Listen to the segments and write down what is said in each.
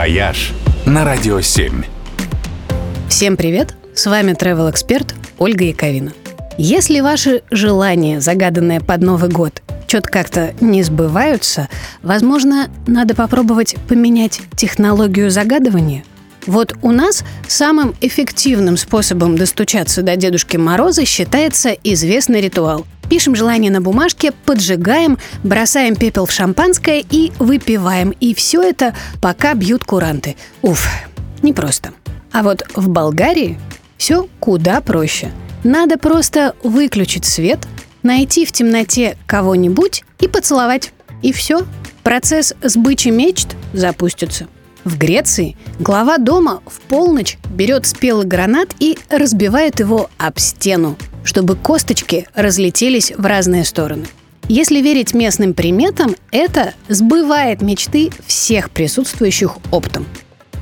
«Вояж» на Радио 7. Всем привет! С вами travel эксперт Ольга Яковина. Если ваши желания, загаданные под Новый год, что-то как-то не сбываются, возможно, надо попробовать поменять технологию загадывания. Вот у нас самым эффективным способом достучаться до Дедушки Мороза считается известный ритуал. Пишем желание на бумажке, поджигаем, бросаем пепел в шампанское и выпиваем. И все это пока бьют куранты. Уф, непросто. А вот в Болгарии все куда проще. Надо просто выключить свет, найти в темноте кого-нибудь и поцеловать. И все. Процесс сбычи мечт запустится. В Греции глава дома в полночь берет спелый гранат и разбивает его об стену, чтобы косточки разлетелись в разные стороны. Если верить местным приметам, это сбывает мечты всех присутствующих оптом.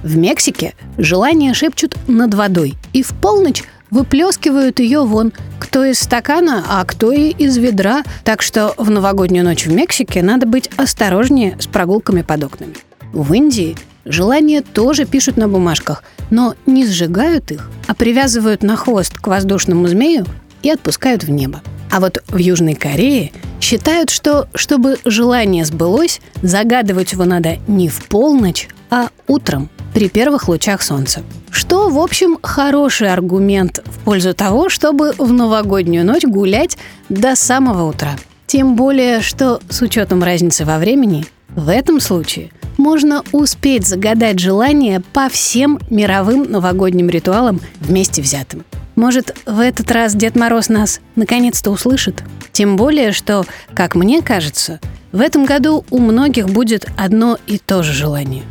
В Мексике желания шепчут над водой и в полночь выплескивают ее вон, кто из стакана, а кто и из ведра. Так что в новогоднюю ночь в Мексике надо быть осторожнее с прогулками под окнами. В Индии желания тоже пишут на бумажках, но не сжигают их, а привязывают на хвост к воздушному змею и отпускают в небо. А вот в Южной Корее считают, что чтобы желание сбылось, загадывать его надо не в полночь, а утром при первых лучах солнца. Что, в общем, хороший аргумент в пользу того, чтобы в новогоднюю ночь гулять до самого утра. Тем более, что с учетом разницы во времени, в этом случае можно успеть загадать желание по всем мировым новогодним ритуалам вместе взятым. Может, в этот раз Дед Мороз нас наконец-то услышит? Тем более, что, как мне кажется, в этом году у многих будет одно и то же желание.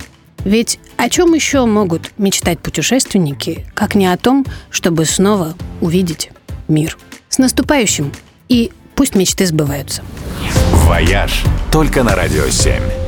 Ведь о чем еще могут мечтать путешественники, как не о том, чтобы снова увидеть мир? С наступающим! И пусть мечты сбываются. «Вояж» только на Радио 7.